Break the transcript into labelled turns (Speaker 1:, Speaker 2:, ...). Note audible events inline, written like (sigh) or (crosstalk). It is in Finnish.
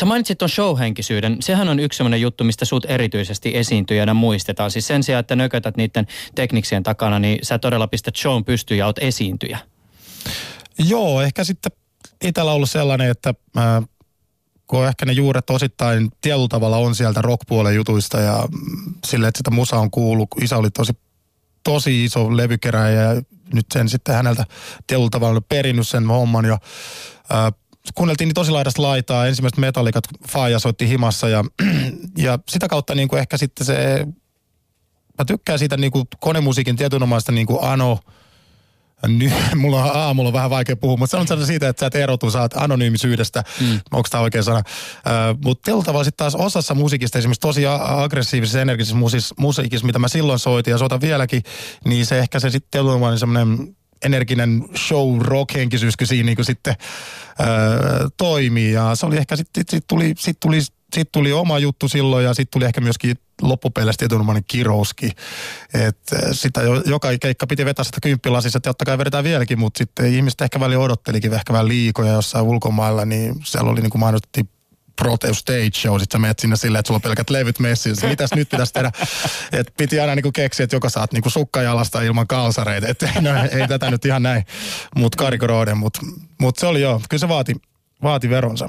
Speaker 1: Sä mainitsit tuon showhenkisyyden. Sehän on yksi sellainen juttu, mistä sut erityisesti esiintyjänä muistetaan. Siis sen sijaan, että nökötät niiden tekniksien takana, niin sä todella pistät shown pystyyn ja oot esiintyjä.
Speaker 2: Joo, ehkä sitten itsellä ollut sellainen, että äh, kun ehkä ne juuret osittain tietyllä tavalla on sieltä rockpuolen jutuista ja mm, sille, että sitä musa on kuullut. Isä oli tosi, tosi iso levykeräjä ja nyt sen sitten häneltä tietyllä tavalla perinnyt sen homman ja äh, kuunneltiin niin tosi laidasta laitaa. Ensimmäiset metallikat Faaja soitti himassa ja, (clears throat) ja sitä kautta niin kuin ehkä sitten se, mä tykkään siitä niin kuin konemusiikin tietynomaista niin kuin Ano, nyt, (laughs) mulla on aamulla vähän vaikea puhua, mutta sanon siitä, että sä et erotu, sä oot anonyymisyydestä, mm. onko tämä oikein sana. Mutta tällä tavalla sitten taas osassa musiikista, esimerkiksi tosi aggressiivisessa, energisessä musiikissa, mitä mä silloin soitin ja soitan vieläkin, niin se ehkä se sitten tällä semmoinen energinen show rock henkisyys siinä niin sitten öö, toimii. Ja se oli ehkä sitten sit tuli, sit tuli, sit tuli oma juttu silloin ja sitten tuli ehkä myöskin loppupeleissä tietynlainen kirouski. Että sitä jo, joka keikka piti vetää sitä kymppilasissa, että totta kai vedetään vieläkin, mutta sitten ihmiset ehkä välillä odottelikin ehkä vähän liikoja jossain ulkomailla, niin siellä oli niin kuin mainostettiin Proteus Stage Show, sit sä menet sinne silleen, että sulla on pelkät levyt messissä. Mitäs nyt pitäisi tehdä? (laughs) Et piti aina niinku keksiä, että joka saat niinku sukkajalasta ilman kalsareita. Et, no, ei tätä nyt ihan näin, mutta karikoroiden, mutta mut se oli joo, kyllä se vaati, vaati veronsa.